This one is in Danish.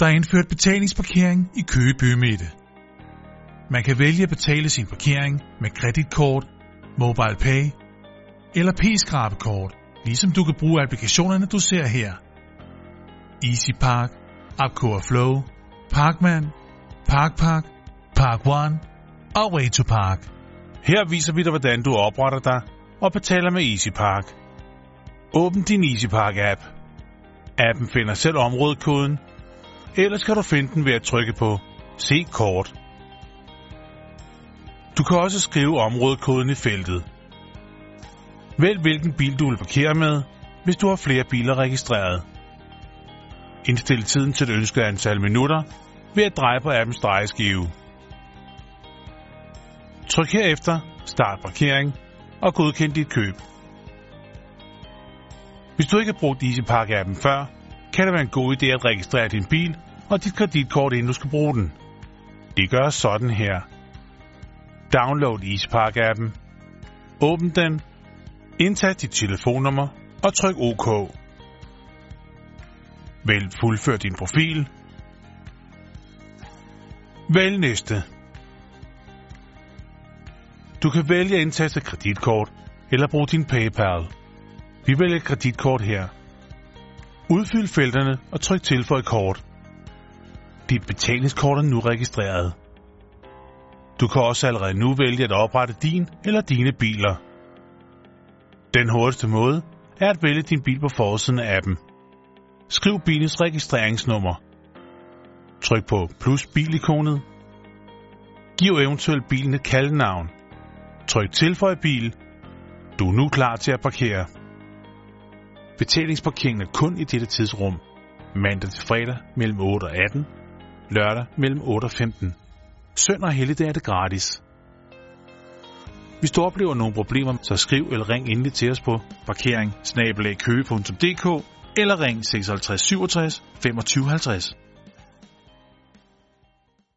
Der er indført betalingsparkering i Køge Bymidte. Man kan vælge at betale sin parkering med kreditkort, mobile pay eller p-skrabekort, ligesom du kan bruge applikationerne, du ser her. EasyPark, Upcore Flow, Parkman, ParkPark, Park One og Way to Park. Her viser vi dig, hvordan du opretter dig og betaler med EasyPark. Åbn din EasyPark-app. Appen finder selv områdekoden, ellers kan du finde den ved at trykke på Se kort. Du kan også skrive områdekoden i feltet. Vælg hvilken bil du vil parkere med, hvis du har flere biler registreret. Indstil tiden til det ønskede antal minutter ved at dreje på appens drejeskive. Tryk herefter Start parkering og godkend dit køb. Hvis du ikke har brugt EasyPark-appen før, kan det være en god idé at registrere din bil og dit kreditkort, inden du skal bruge den. Det gør sådan her. Download Ispark-appen. Åbn den. Indtag dit telefonnummer og tryk OK. Vælg fuldfør din profil. Vælg næste. Du kan vælge at indtaste kreditkort eller bruge din PayPal. Vi vælger kreditkort her. Udfyld felterne og tryk tilføj kort. Dit betalingskort er nu registreret. Du kan også allerede nu vælge at oprette din eller dine biler. Den hurtigste måde er at vælge din bil på forsiden af appen. Skriv bilens registreringsnummer. Tryk på plus bilikonet. Giv eventuelt bilen et kaldenavn. Tryk tilføj bil. Du er nu klar til at parkere. Betalingsparkeringen er kun i dette tidsrum. Mandag til fredag mellem 8 og 18. Lørdag mellem 8 og 15. Søndag og helligdag er det gratis. Hvis du oplever nogle problemer, så skriv eller ring endelig til os på parkering eller ring 56 67 25 50.